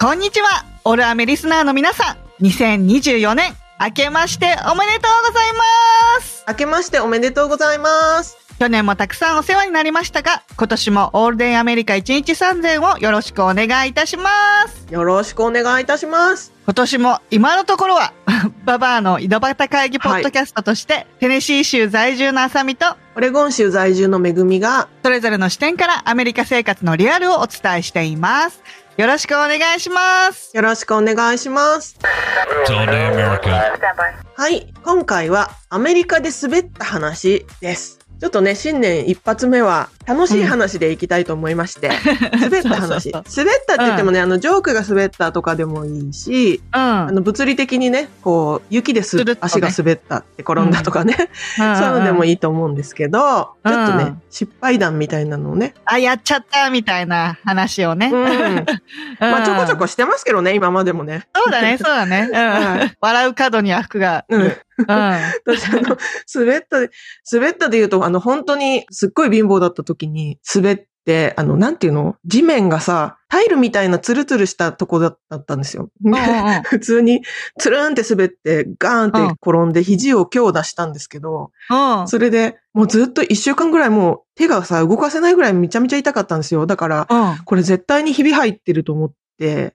こんにちは。オルアメリスナーの皆さん。2024年、明けましておめでとうございます。明けましておめでとうございます。去年もたくさんお世話になりましたが、今年もオールデンアメリカ1日3000をよろしくお願いいたします。よろしくお願いいたします。今年も今のところは、ババアの井戸端会議ポッドキャストとして、テネシー州在住のあさみと、オレゴン州在住のめぐみが、それぞれの視点からアメリカ生活のリアルをお伝えしています。よろしくお願いします。よろしくお願いします。はい。今回はアメリカで滑った話です。ちょっとね、新年一発目は楽しい話でいきたいと思いまして、滑った話。滑ったって言ってもね、あの、ジョークが滑ったとかでもいいし、うん。あの、物理的にね、こう、雪です足が滑ったって転んだとかね、そういうのでもいいと思うんですけど、ちょっとねうん、失敗談みたいなのをね、あ、やっちゃったみたいな話をね。まあ、ちょこちょこしてますけどね、今までもね。そうだね、そうだね。笑う角には服が。私、あの、滑ったで、滑ったで言うと、あの、本当に、すっごい貧乏だった時に、滑って、あの、なんていうの？地面がさ、タイルみたいなツルツルしたとこだったんですよ。普通に、つるんって滑って、ガーンって転んで、肘を強打したんですけど、うん。それで、もうずっと一週間ぐらいもう手がさ、動かせないぐらいめちゃめちゃ痛かったんですよ。だから、うん。これ絶対にひび入ってると思って、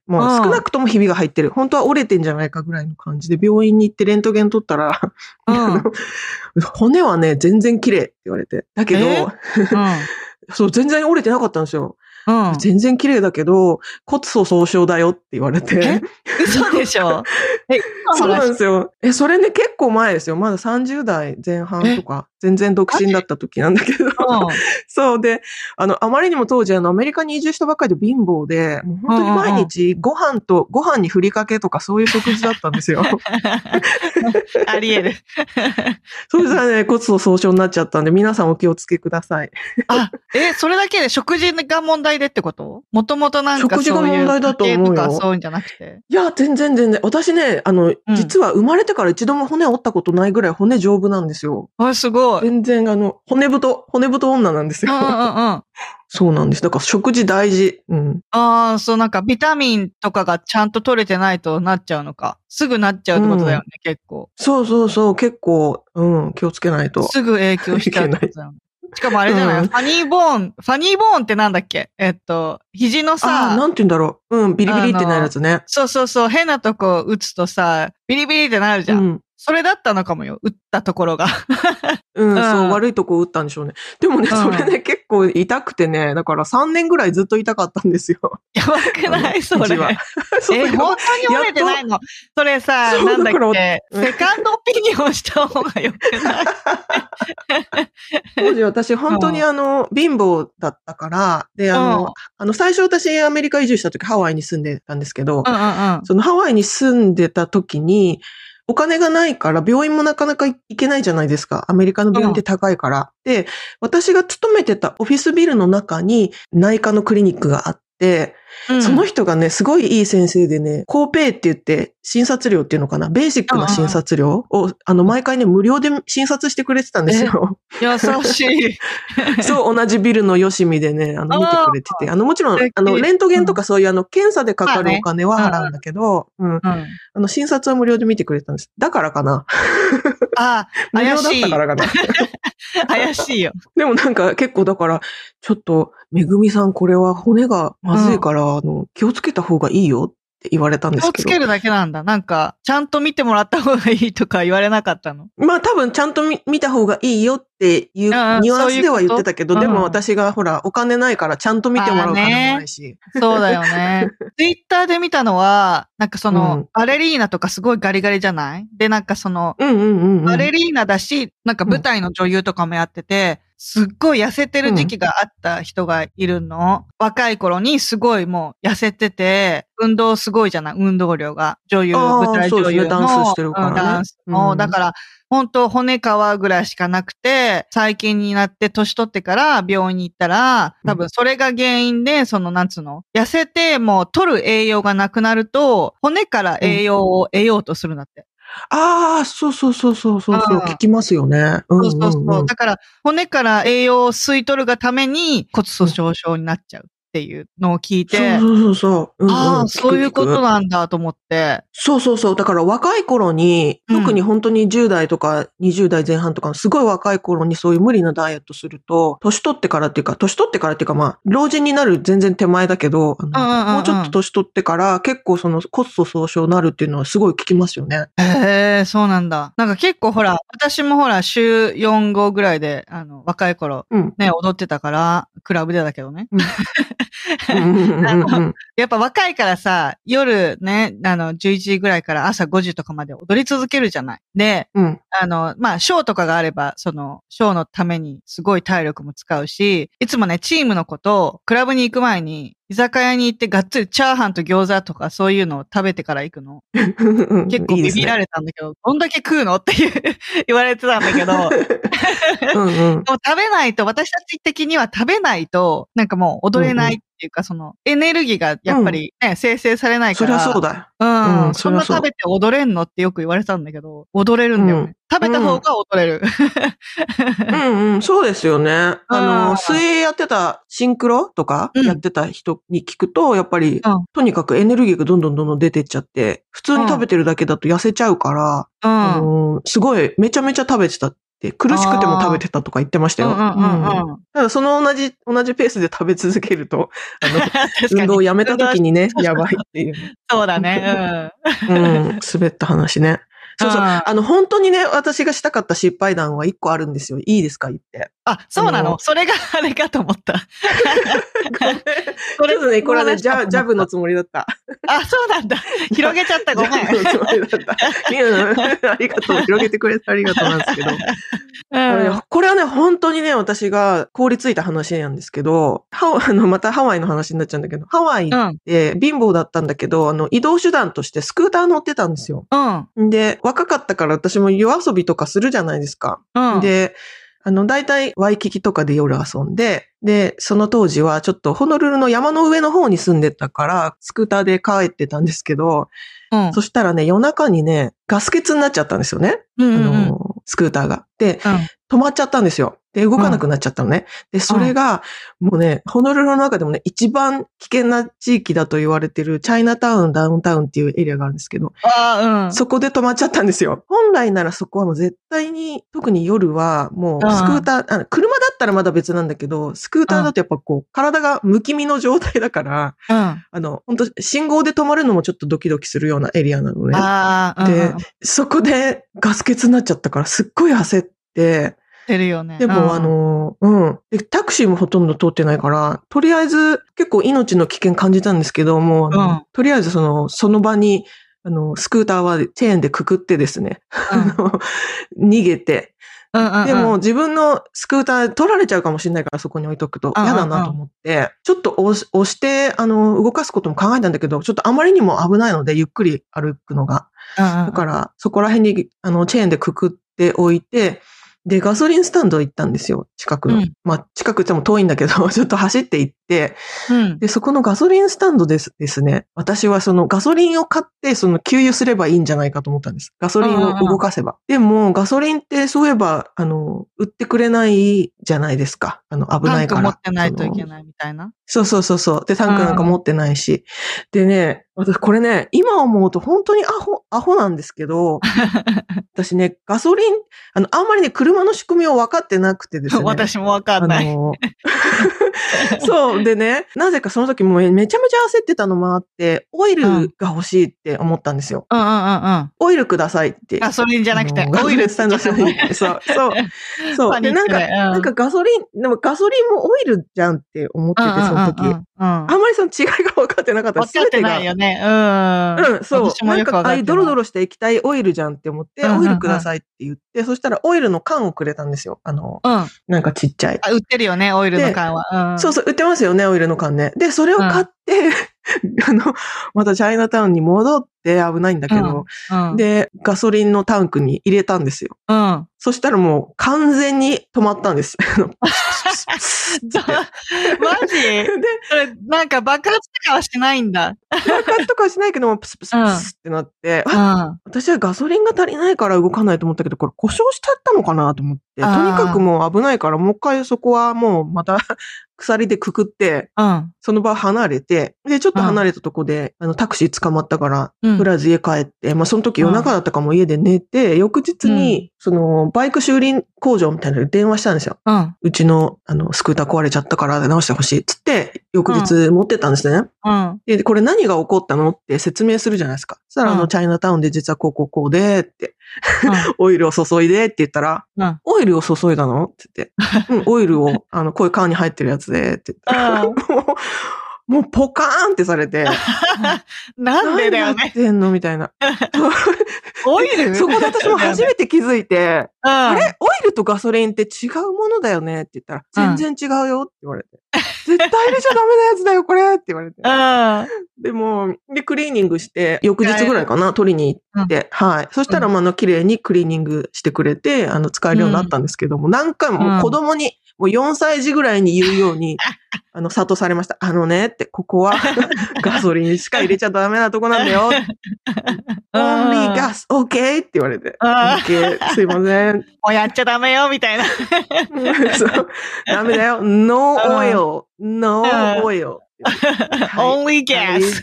もううん少なくともひびが入ってる。本当は折れてんじゃないかぐらいの感じで病院に行ってレントゲン取ったら、骨はね、全然綺麗って言われて。だけど、え？そう、全然折れてなかったんですよ。うん。うん。全然綺麗だけど、骨粗鬆症だよって言われて。嘘でしょ？え、そうなんですよ。え、それね、結構前ですよ。まだ30代前半とか、全然独身だった時なんだけど。そうで、あの、あまりにも当時、あの、アメリカに移住したばっかりで貧乏で、もう本当に毎日ご飯と、ご飯にふりかけとかそういう食事だったんですよ。あり得る。それじゃね、骨粗鬆症になっちゃったんで、皆さんお気をつけください。あ、え、それだけで食事が問題でってこと？もともとなんか食事が問題だと思うよそういうんじゃなくて。いや、全然全然。私ね、あの、うん実は生まれてから一度も骨折ったことないぐらい骨丈夫なんですよ。あ、すごい。うん全然あの、骨太、骨太女なんですよ。うんうん。あ そうなんです。だから食事大事。うん。あー、そうなんかビタミンとかがちゃんと取れてないとなっちゃうのか。すぐなっちゃうってことだよね、結構。そうそうそう、結構、うん、気をつけないと。すぐ影響しちゃうってことだよね。しかもあれじゃない、うんファニーボーン、ファニーボーンってなんだっけ？えっと、肘のあさあ、、なんて言うんだろう。うん、ビリビリってなるやつね。そうそうそう、変なとこ打つとさ、ビリビリってなるじゃん。うん。それだったのかもよ、打ったところが。うん、うん。そう、悪いとこ打ったんでしょうね。でもね、うん。それね、結構痛くてね、だから3年ぐらいずっと痛かったんですよ。やばくない？それ。肘は。え、本当に折れてないの？それさ、なんだっけ、うん。セカンドオピニオンした方がよくない？当時私本当にあの、貧乏だったから、で、あうん。の、あの、最初私アメリカ移住した時ハワイに住んでたんですけど。そのハワイに住んでた時に、お金がないから病院もなかなか行けないじゃないですか。アメリカの病院って高いから。で、私が勤めてたオフィスビルの中に内科のクリニックがあって、うんその人がね、すごいいい先生でね、コーペイって言って、診察料っていうのかな、ベーシックな診察料を、あの、毎回ね、無料で診察してくれてたんですよ。優しい。そう、同じビルのよしみでね、あの、見てくれてて。あの、もちろんあの、レントゲンとかそういうあの、検査でかかるお金は払うんだけど、うん。うん。あの、診察は無料で見てくれたんです。だからかな？あ、無料だっ。たからかな。怪しいよ。でもなんか結構だから、ちょっと、めぐみさんこれは骨がまずいから、あの、気をつけた方がいいよって言われたんですけど。気をつけるだけなんだ。なんか、ちゃんと見てもらった方がいいとか言われなかったの？まあ多分ちゃんと見見た方がいいよっていうニュアンスでは言ってたけど、そういうでも私がほら、お金ないからちゃんと見てもらう金もないし。そうだよね。ツイッターで見たのは、なんかその、うんバレリーナとかすごいガリガリじゃない？で、なんかその。バレリーナだし、なんか舞台の女優とかもやってて、すっごい痩せてる時期があった人がいるの。若い頃にすごいもう痩せてて、運動すごいじゃない？運動量が。女優、舞台女優の。ダンスしてるからねうんダンスの。うんだから、本当骨皮ぐらいしかなくて、最近になって年取ってから病院に行ったら、多分それが原因で、その、なんつうの？痩せてもう取る栄養がなくなると、骨から栄養を得ようとするんだって。ああ、そうそうそうそうそうそう、きますよね。うんそうそうそう。うんうんだから、骨から栄養を吸い取るがために骨粗鬆症になっちゃうっていうのを聞いて、そうそうそう。うんうんああ、そういうことなんだと思って。そうそうそう。だから若い頃に、うん特に本当に10代とか20代前半とか、すごい若い頃にそういう無理なダイエットすると、年取ってからっていうか、年取ってからっていうか、まあ、老人になる全然手前だけど、もうちょっと年取ってから結構その骨粗鬆症になるっていうのはすごい聞きますよね。へえ、そうなんだ。なんか結構ほら、私もほら、週4、5ぐらいで、あの、若い頃、うん。ね、踊ってたから、クラブでだけどね。うん やっぱ若いからさ、夜ね、あの、11時ぐらいから朝5時とかまで踊り続けるじゃない。で、うん。あの、まあ、ショーとかがあれば、その、ショーのためにすごい体力も使うし、いつもね、チームの子と、クラブに行く前に、居酒屋に行ってがっつりチャーハンと餃子とかそういうのを食べてから行くの。結構ビビられれたんだけど、どんだけ食うのっていう言われてたんだけど、うんうん。食べないと、私たち的には食べないと、なんかもう踊れないっていうか、その、エネルギーがやっぱりね、生成されないそりから。ゃそうだよ。うん。うんそんな食べて踊れんのってよく言われたんだけど、踊れるんだよね。うん食べた方が踊れる。うんうん、そうですよね。あうんの、水泳やってたシンクロとかうんやってた人に聞くと、やっぱり、うんとにかくエネルギーがどんどんどんどん出てっちゃって、普通に食べてるだけだと痩せちゃうから、あうん。のすごい、めちゃめちゃ食べてたって、苦しくても食べてたとか言ってましたよ。うんうんうんうんうん。ただその同じ、同じペースで食べ続けると、あの、運動をやめた時にね、やばいっていう。そうだね。うん、滑った話ね。そうそう。うんあの、本当にね、私がしたかった失敗談は一個あるんですよ。いいですか？言って。あ、そうなあののそれがあれかと思った。ちょっとね、これはね、ジャジャブのつもりだった。あ、そうなんだ。広げちゃった。ごめん。ジャブのつもりだった。ありがとう。広げてくれてありがとうなんですけど。あのねこれはね、本当にね、私が凍りついた話なんですけど、ハ あの、またハワイの話になっちゃうんだけど、ハワイっうん。て貧乏だったんだけど、あの、移動手段としてスクーター乗ってたんですよ。うん。で、若かったから私も夜遊びとかするじゃないですか。うん。で、あの、大体ワイキキとかで夜遊んで、で、その当時はちょっとホノルルの山の上の方に住んでたから、スクーターで帰ってたんですけど、うん。そしたらね、夜中にね、ガス欠になっちゃったんですよね。うんうんあうん。の、スクーターが。で、うん止まっちゃったんですよ。で、動かなくなっちゃったのね。で、それが、もうね、ホノルルの中でもね、一番危険な地域だと言われてる、チャイナタウン、ダウンタウンっていうエリアがあるんですけど、うん。そこで止まっちゃったんですよ。本来ならそこはもう絶対に、特に夜はもううんスクーター、あの車だったらまだ別なんだけど、スクーターだとやっぱこう、体がむき身の状態だから、うん。あの、本当信号で止まるのもちょっとドキドキするようなエリアなのね。でうんうん。そこでガス欠になっちゃったからすっごい焦って、てるよね。でも、あの、うん。で、タクシーもほとんど通ってないから、とりあえず結構命の危険感じたんですけども、あのうん。とりあえずその、その場に、あの、スクーターはチェーンでくくってですね、うん、逃げて、うんうんうん。でも、自分のスクーター取られちゃうかもしれないからそこに置いとくと。嫌だなと思って、ちょっと押し押して、あの、動かすことも考えたんだけど、ちょっとあまりにも危ないので、ゆっくり歩くのが。うんうん。だから、そこら辺に、あの、チェーンでくくっておいて、で、ガソリンスタンド行ったんですよ、近くの。うんまあ、近くっても遠いんだけど、ちょっと走って行って、うん。で、そこのガソリンスタンドですですね、私はそのガソリンを買って、その給油すればいいんじゃないかと思ったんです。ガソリンを動かせば。でも、ガソリンってそういえば、あの、売ってくれないじゃないですか。あの、危ないから。持ってないといけい。ないみたいな。そうそうそうそう。で、タンクなんか持ってないし。でね、私これね、今思うと本当にアホ、アホなんですけど、私ね、ガソリン、あの、あんまりね、車の仕組みを分かってなくてですね。私もわかんない。あの、そう。でね、なぜかその時もうめちゃめちゃ焦ってたのもあって、オイルが欲しいって思ったんですよ。うんうんうんうん。オイルくださいって。ガソリンじゃなくてオイルそう、そう。そう。で、なんか、なんかガソリン、でもガソリンもオイルじゃんって思ってて、その時。あんまりその違いが分かってなかった。分かってないよね。うん。うん、そう。なんか、ああいドロドロした液体オイルじゃんって思って、オイルくださいって言って、そしたらオイルの缶をくれたんですよ。あの、なんかちっちゃい。売ってるよね、オイルの缶は。うん。そうそう、売ってますよね、オイルの缶ね。で、それを買って、あの、またチャイナタウンに戻って危ないんだけど、うん。で、ガソリンのタンクに入れたんですよ。うん。そしたらもう完全に止まったんです。マジ？で、なんか爆発とかはしないんだ。爆発とかはしないけども、プスプスプスってなって、あうん。私はガソリンが足りないから動かないと思ったけど、これ故障しちゃったのかなと思って、とにかくもう危ないから、もう一回そこはもうまた鎖でくくって、うん。その場離れて、で、ちょっと離れたとこで、あの、タクシー捕まったから、うんとりあえず家帰って、まあ、その時夜中だったかも家で寝て、翌日に、その、バイク修理工場みたいなのに電話したんですよ。うん。うちの、あの、スクーター壊れちゃったから直してほしい。つって、翌日持ってったんですね。うん。で、これ何が起こったのって説明するじゃないですか。そしたら、あの、うんチャイナタウンで実はこうこうこうで、って、オイルを注いでって言ったら、うん。オイルを注いだの？って言って、うん、オイルを、あの、こういう缶に入ってるやつで、って言ったら、うん もう、ポカーンってされて、なんでだよね。何やってんのみたいな。オイル？そこで私も初めて気づいて、うん。あれ？オイルとガソリンって違うものだよねって言ったら、うん全然違うよって言われて。絶対入れちゃダメなやつだよ、これって言われて。うん。でも、で、クリーニングして、翌日ぐらいかな、取りに行って、はい。そしたら、まあ、あの、綺麗にクリーニングしてくれて、あの、使えるようになったんですけども、何回も子供に、もう4歳児ぐらいに言うように、あの、諭されました。あのね、って、ここは ガソリンしか入れちゃダメなとこなんだよ。only gas, okay? って言われて。うん okay, すいません。もうやっちゃダメよ、みたいな。そう。ダメだよ。no oil, no oil. Only gas.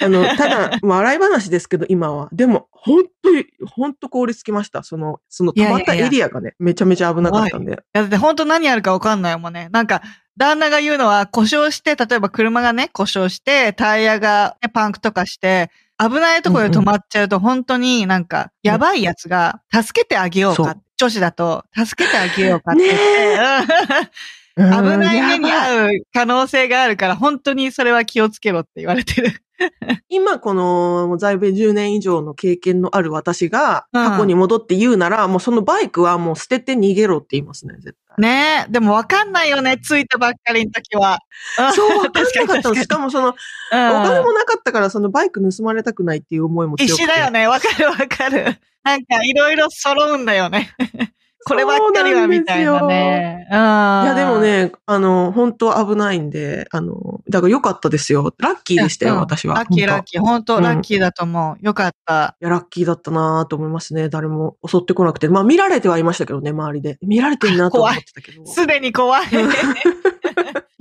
あの、ただ、笑い話ですけど、今は。でも、本当に、本当凍りつきました。その、その止まったいやいやいやエリアがね、めちゃめちゃ危なかったんで。だって本当何やるか分かんないもんね。なんか、旦那が言うのは故障して、例えば車がね、故障して、タイヤが、ね、パンクとかして、危ないところで止まっちゃうと、本当になんか、やばいやつが、助けてあげようか。女子だと、助けてあげようかって言って、うん危ない目に遭う可能性があるから、本当にそれは気をつけろって言われてる。今、この、在米10年以上の経験のある私が、うん過去に戻って言うなら、もうそのバイクはもう捨てて逃げろって言いますね、絶対。ねえ。でも分かんないよね、ついたばっかりの時は。んそう、わかんなかったの。しかもその、おうん金もなかったから、そのバイク盗まれたくないっていう思いも強くて。必死だよね。わかるわかる。なんかいろいろ揃うんだよね。こればっかりはみたいなね。うん。いいや、でも。ね、あの、本当危ないんで、あの、だから良かったですよ。ラッキーでしたよ、うん私は。ラッキー本当ラッキー。本当うんラッキーだと思う。よかった。いや、ラッキーだったなと思いますね。誰も襲ってこなくて。まあ、見られてはいましたけどね、周りで。見られてるなと思ってたけど。すでに怖い。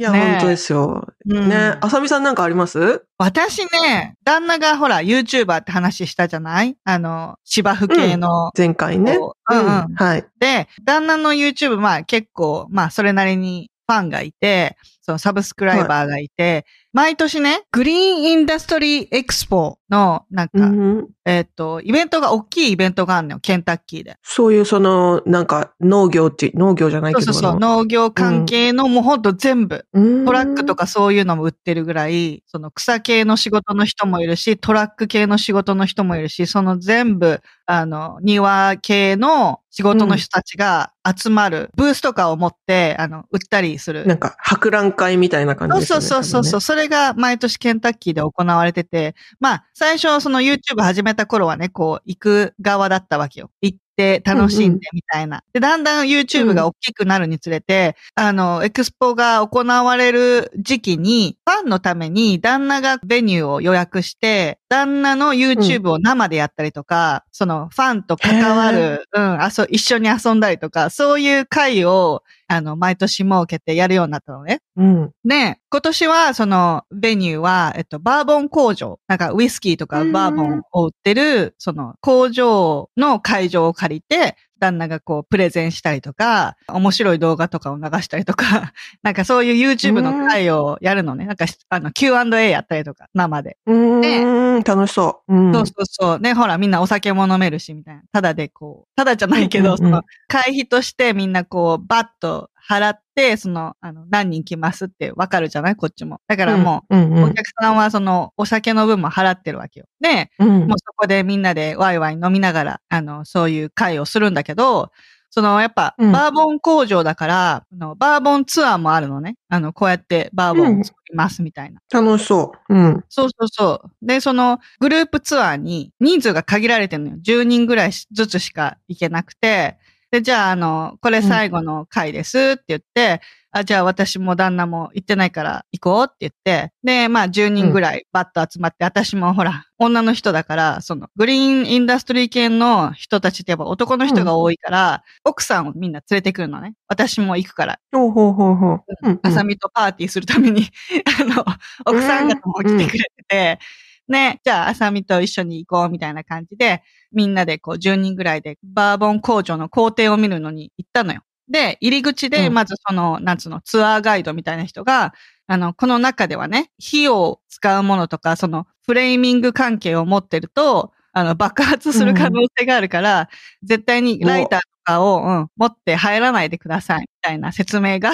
いや、ねえ本当ですよ。うんね、あさみさんなんかあります？私ね、旦那がほら、YouTuber って話したじゃない？あの、芝生系の。前回ね。うんうんはい。で、旦那の YouTube、まあ結構、まあそれなりにファンがいて、そのサブスクライバーがいて、毎年ね、グリーンインダストリーエクスポの、なんか、うんえっ、と、イベントが、大きいイベントがあるのよ、ケンタッキーで。そういうその、なんか、農業って、農業じゃないけど。そうそうそう、農業関係のもうほんと全部、うんトラックとかそういうのも売ってるぐらい、その草系の仕事の人もいるし、トラック系の仕事の人もいるし、その全部、あの、庭系の仕事の人たちが集まる、ブースとかを持って、あの、売ったりする。なんか、博覧会みたいな感じですよね。そうそうそうそう、多それが毎年ケンタッキーで行われてて、まあ、最初その YouTube 始めた頃はね、こう、行く側だったわけよ。行って楽しんでみたいな。で、だんだん YouTube が大きくなるにつれて、あの、エクスポが行われる時期に、ファンのために旦那がベニューを予約して、旦那の YouTube を生でやったりとか、そのファンと関わる、うん、あそ、一緒に遊んだりとか、そういう会を、あの、毎年設けてやるようになったのね。分ね。で、今年は、その、ベニューは、えっと、バーボン工場、なんか、ウイスキーとかバーボンを売ってる、その、工場の会場を借りて、旦那がこう、プレゼンしたりとか、面白い動画とかを流したりとか、なんかそういう YouTube の回をやるのね。なんか、あの、Q&A やったりとか、生で。うーん、楽しそう。うん。そうそうそう。ね、ほら、みんなお酒も飲めるし、みたいな。ただでこう、ただじゃないけど、うんうんうんその、会費としてみんなこう、バッと払って、その、あの、何人来ますってわかるじゃない？こっちも。だからもうん、うんう、うんお客さんはその、お酒の分も払ってるわけよ。で、うんもうそこでみんなでワイワイ飲みながら、あの、そういう会をするんだけど、その、やっぱ、うんバーボン工場だから、あのバーボンツアーもあるのね。あの、こうやってバーボン作りますみたいな。楽しそう。うん。そうそうそう。で、そのグループツアーに人数が限られてるのよ。10人ぐらいずつしか行けなくて。で、じゃあ、あの、これ最後の回ですって言って、あ、じゃあ私も旦那も行ってないから行こうって言って、で、まあ10人ぐらいバッと集まって、私もほら、女の人だから、そのグリーンインダストリー系の人たちってやっぱ男の人が多いから、奥さんをみんな連れてくるのね。私も行くから。ほうほうほうほう。うんあさみとパーティーするために、あの、奥さん方も来てくれてて、ね、じゃあ、あさみと一緒に行こうみたいな感じで、みんなでこう10人ぐらいでバーボン工場の工程を見るのに行ったのよ。で、入り口で、うんまずその、なんつうの、ツアーガイドみたいな人が、あの、この中ではね、火を使うものとか、その、フレーミング関係を持ってると、あの、爆発する可能性があるから、絶対にライターとかを、うん、持って入らないでください、みたいな説明が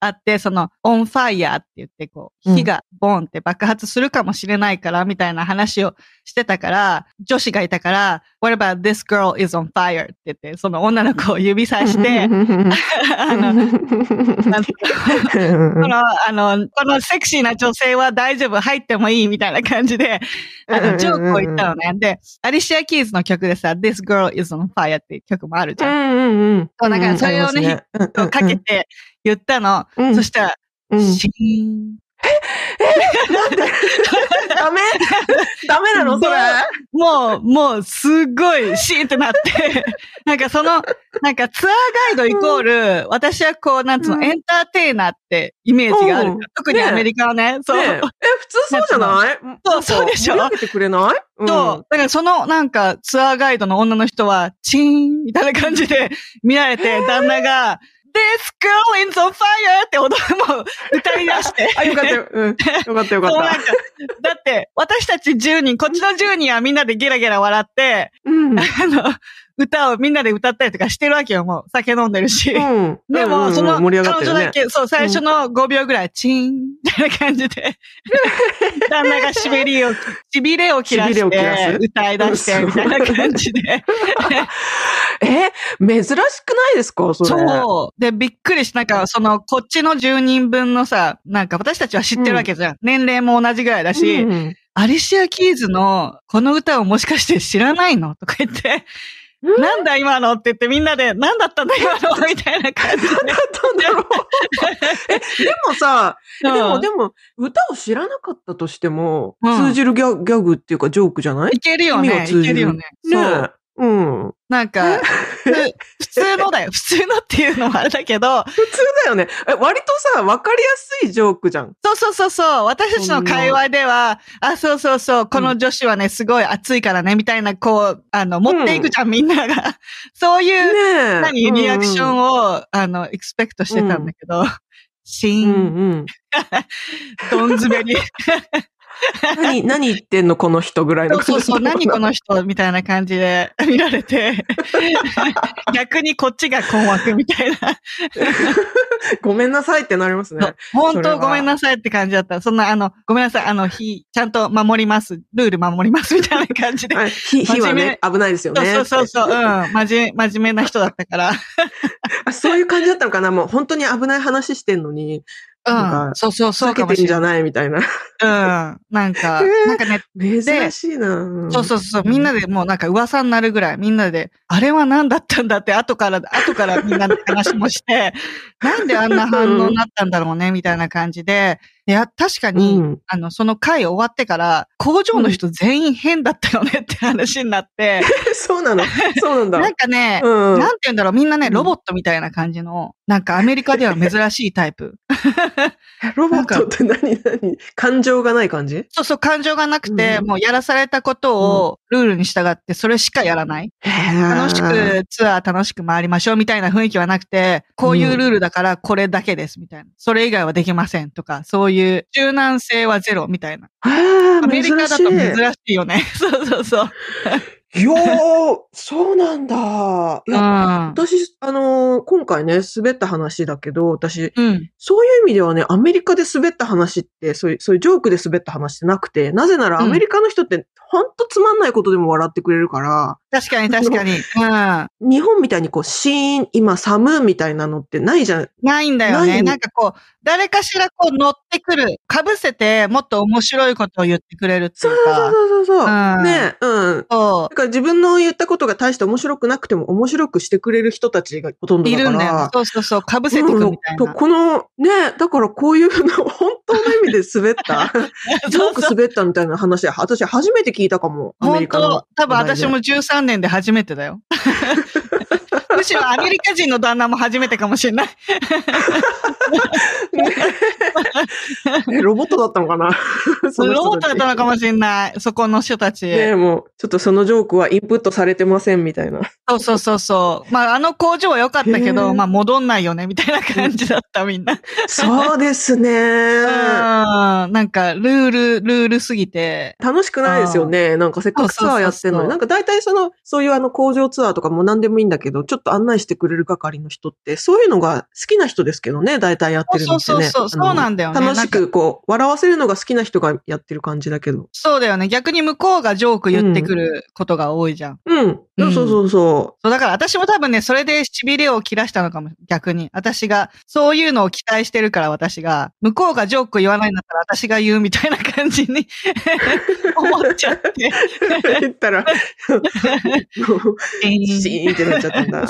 あって、その、オンファイヤーって言って、こう、火がボーンって爆発するかもしれないから、みたいな話をしてたから、女子がいたから、What about this girl is on fire? って言って、その女の子を指さして、あの、この、あの、このセクシーな女性は大丈夫、入ってもいいみたいな感じで、あの、ジョークを言ったのね。で、アリシア・キーズの曲でさ、This Girl is on Fire っていう曲もあるじうゃん。んうんうん。そうだからそれをねかけて言ったの。うんそしたら、うんシーン。ダメ？ダメなの？それ？もう、もう、すっごい、シーンってなって、なんかその、なんかツアーガイドイコール、私はこう、なんつうの、うん。エンターテイナーってイメージがあるうん。特にアメリカはね、そう。ねえ、え普通そうじゃない？そうそう。でしょ盛り上げてくれない？うん。そう。だからそのなんかツアーガイドの女の人は、チーンみたいな感じで見られて、旦那が、girl is on fire! って踊るもう歌い出して。あ、よかったよ。うん。よかったよかった。そうなんか、だって、私たち10人、こっちの10人はみんなでゲラゲラ笑って、うん。あの、歌をみんなで歌ったりとかしてるわけよ、もう。酒飲んでるし。うん。でも、うんうんうんその、彼。女だけ、そう、最初の5秒ぐらい、チーン、みたいな感じで、旦那がしびれを、しびれを切らしてす、歌い出して、みたいな感じで。え、珍しくないですか？それ。そう。で、びっくりし、なんか、その、こっちの10人分のさ、なんか私たちは知ってるわけじゃん。年齢も同じぐらいだし、うんアリシア・キーズのこの歌をもしかして知らないの？とか言って、うんなんだ今のって言ってみんなで、なんだったんだ今のみたいな感じで。だったんだろう。え、でもさ、えでも、うんでも、歌を知らなかったとしても、うん通じるギャギャグっていうか、ジョークじゃない？いけるよね。意味が通じるいけるよね。ねそう。え。うん。なんか、ふ普通のだよ。普通のっていうのもあれだけど、普通だよね。え、割とさ、わかりやすいジョークじゃん。そうそうそうそう。私たちの会話では、あ、そうそうそう。この女子はね、すごい熱いからね、みたいな、こう、あの、持っていくじゃん、みんなが。そういう。何、リアクションを。を、あの、エクスペクトしてたんだけど、シーン、うんうん。どんずべり。何、何言ってんのこの人ぐらいのそうそうそう、何この。の人みたいな感じで 見られて、逆にこっちが困惑みたいな。ごめんなさいってなりますね。本当ごめんなさいって感じだった。そんな、あの、ごめんなさい、あの、日、ちゃんと守ります。ルール守りますみたいな感じで。はい火火はね、危ないですよね。そうそうそうそう、うん。真面目、真面目な人だったから。あそういう感じだったのかなもう本当に危ない話してんのに、うん。そうそう、そう避けてんじゃない。みたいな。うん。なんか、えーなんかね、珍しいな。そうそうそう、みんなでもうなんか噂になるぐらい、みんなで、あれは何だったんだって、後から、後からみんなで話もして、なんであんな反応になったんだろうね、みたいな感じで、いや、確かに、うんあの、その回終わってから、工場の人全員変だったよねって話になって、そうなのそうなんだ。なんかね、うんなんて言うんだろう、みんなね、うんロボットみたいな感じの、なんかアメリカでは珍しいタイプ。ロボットって何何？感情がない感じ？そうそう、感情がなくて、うんもうやらされたことをルールに従って、それしかやらない。楽楽しくツアー楽しく回りましょうみたいな雰囲気はなくて、こういうルールだからこれだけですみたいな。それ以外はできませんとか、そういう柔軟性はゼロみたいな。あアメリカだと珍しいよね。そうそうそう。い。よー、そうなんだ。いうや、ん。私、あのー今回ね、滑った話だけど、私、うん。そういう意味ではね、アメリカで滑った話って、そういう、そういうジョークで滑った話ってなくて、なぜならうんアメリカの人って、ほんとつまんないことでも笑ってくれるから、確かに確かに。うん。日本みたいにこう、シーン、今寒みたいなのってないじゃん。ないんだよね。ないなんかこう、誰かしらこう乗ってくる。被せて、もっと面白いことを言ってくれるってそいううか。そうそうそうそう。うんねうん。そだから自分の言ったことが大して面白くなくても面白くしてくれる人たちがほとんう。どだから。いるんだよね。そうそうそう。被せてくみたいうんな。この、ね、だからこういうの、本当の意味で滑った、ジョーク滑ったみたいな話、私初めて聞いたかも。アメ本リカの当多分私も13年で初めてだよ。むしろアメリカ人の旦那も初めてかもしれない。えロボットだったのかな？ロボットだったのかもしれない。そこの人たち。ねもう、ちょっとそのジョークはインプットされてませんみたいな。そうそうそうそう。まあ、あの工場は良かったけへど、ーまあ、戻んないよね、みたいな感じだった、みんな。そうですうん。ね。なんか、ルール、ルールすぎて。楽しくないですよね。なんかせっかくツアーやってんのに。なんか大体その、そういうあの工場ツアーとかも何でもいいんだけど、ちょっと案内してくれる係の人って、そういうのが好きな人ですけどね、大体やってるのってね。そうそうそうそうなんだよね楽しくこう、笑わせるのが好きな人がやってる感じだけど。そうだよね。逆に向こうがジョーク言ってくることが多いじゃん。うん。うんそうそうそそう、だから私も多分ね、それで痺れを切らしたのかも、逆に。私が、そういうのを期待してるから私が、向こうがジョーク言わないんだったら私が言うみたいな感じに 思っちゃって。う。言ったら、シーンってなっちゃったんだ。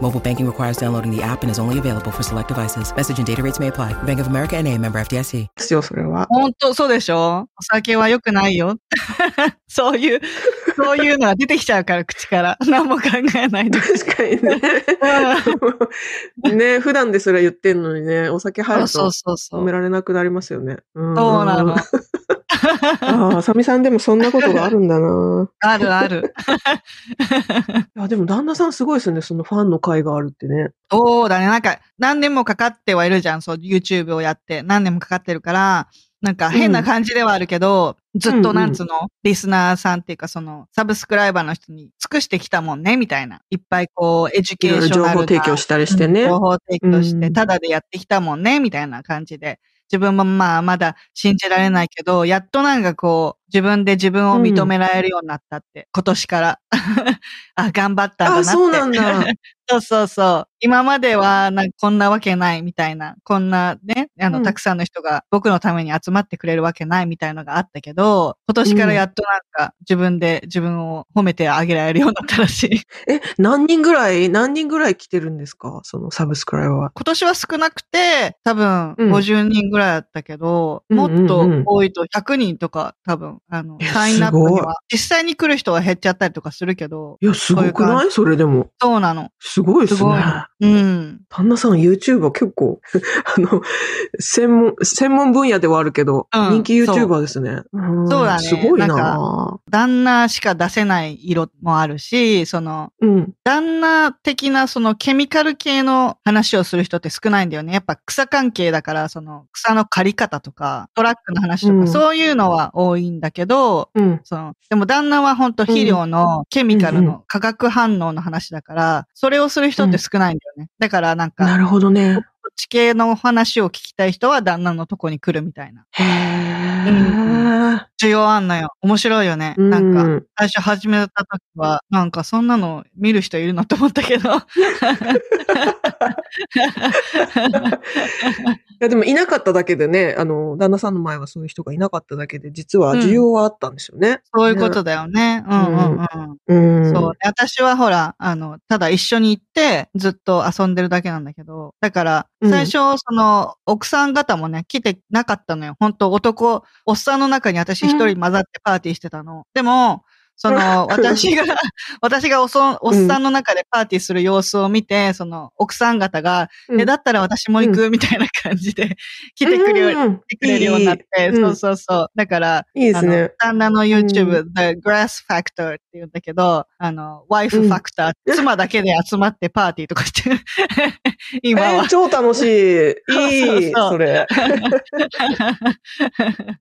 Mobile banking requires downloading the app and is only available for select devices. Message and data rates may apply. Bank of America and a member FDIC. すよ、それは。本当そうでしょ？お酒は良くないよ。そういう、そういうのが出てきちゃうから、口から。何も考えないで。確かにね。ね普段ですら言ってんのにね、お酒入るとそうそうそう止められなくなりますよね。そうなの。ああ、あさみさんでもそんなことがあるんだな。あるある。いや、でも旦那さんすごいですよね。そのファンの会があるってね。そうだね。なんか、何年もかかってはいるじゃん。そう、YouTube をやって。何年もかかってるから、なんか変な感じではあるけど、ずっとなんつうの、リスナーさんっていうか、その、 subscriber の人に尽くしてきたもんね、みたいな。いっぱいこう、 educational な情報提供したりしてね。情報提供して、うんただでやってきたもんね、みたいな感じで。自分もまあまだ信じられないけど、やっとなんかこう、自分で自分を認められるようになったって、今年から。あ、頑張ったんだなって。あ、そうなんだ。そうそうそう。今までは、なんかこんなわけないみたいな、こんなね、あの、うんたくさんの人が僕のために集まってくれるわけないみたいのがあったけど、今年からやっとなんか自分で自分を褒めてあげられるようになったらしい。え、何人ぐらい、何人ぐらい来てるんですか？そのサブスクライバーは。今年は少なくて、多分うん50人ぐらいだったけど、うんうんうんもっと多いと100人とか多分、あの、サインアップには、実際に来る人は減っちゃったりとかするけど、いや、すごくない？それでも。そうなの。すごいですすごいね。。うん。旦那さん YouTuber 結構、あの、専門、専門分野ではあるけど、うん人気 YouTuber ですね。んそうだねすごいななん旦那しか出せない色もあるし、その、うん。旦那的なそのケミカル系の話をする人って少ないんだよね。やっぱ草関係だから、その草の刈り方とか、トラックの話とか、うんそういうのは多いんだけど、うん。その、でも旦那は本当肥料のケミカルの化学反応の話だから、それをする人って少ないんだよね。だからなんか、なるほどね。こっち系の話を聞きたい人は旦那のとこに来るみたいな。へー。需要あんのよ。面白いよね。うんなんか、最初始めた時は、なんかそんなの見る人いるのって思ったけど。いや、でもいなかっただけでね、あの、旦那さんの前はそういう人がいなかっただけで、実は需要はあったんですよね。そういうことだよね。うんうんうん。うん。そう。私はほら、あの、ただ一緒に行って、ずっと遊んでるだけなんだけど、だから、うん最初、その、奥さん方もね、来てなかったのよ。本当男、おっさんの中に私一人混ざってパーティーしてたの。でも、その、私が、私がおそおっさんの中でパーティーする様子を見て、その、奥さん方が、うん。え、だったら私も行く？みたいな感じで、来てくれる、うん来てくれるようになって、そうそうそう。だから、いいですね。旦那の YouTube、The Grass Factor って言うんだけど、あの、ワイフファクター、妻だけで集まってパーティーとかしてる。今は。えー超楽しい。いい、それ。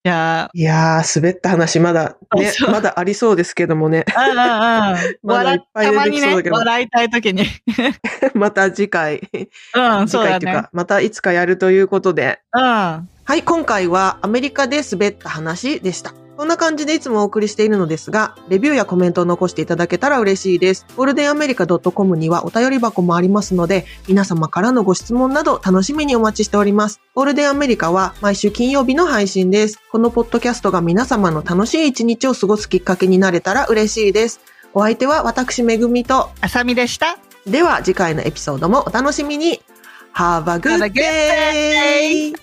いやいやー、滑った話、まだ、ね、そうそう。まだありそうですけどもね。ー、うんうんうん。まだいっぱいたまにね出てきそうだけ、ど笑いたいときに。また次回、うん、次そうだね回っていうか、。またいつかやるということで。うん。はい、今回はアメリカで滑った話でした。こんな感じでいつもお送りしているのですが、レビューやコメントを残していただけたら嬉しいです。ゴールデンアメリカ .com にはお便り箱もありますので、皆様からのご質問など楽しみにお待ちしております。ゴールデンアメリカは毎週金曜日の配信です。このポッドキャストが皆様の楽しい一日を過ごすきっかけになれたら嬉しいです。お相手は私めぐみと、あさみでした。では次回のエピソードもお楽しみに。Have a good Have a good day!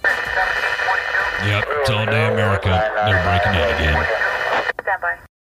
Yep, it's all day America. They're breaking in again. Standby.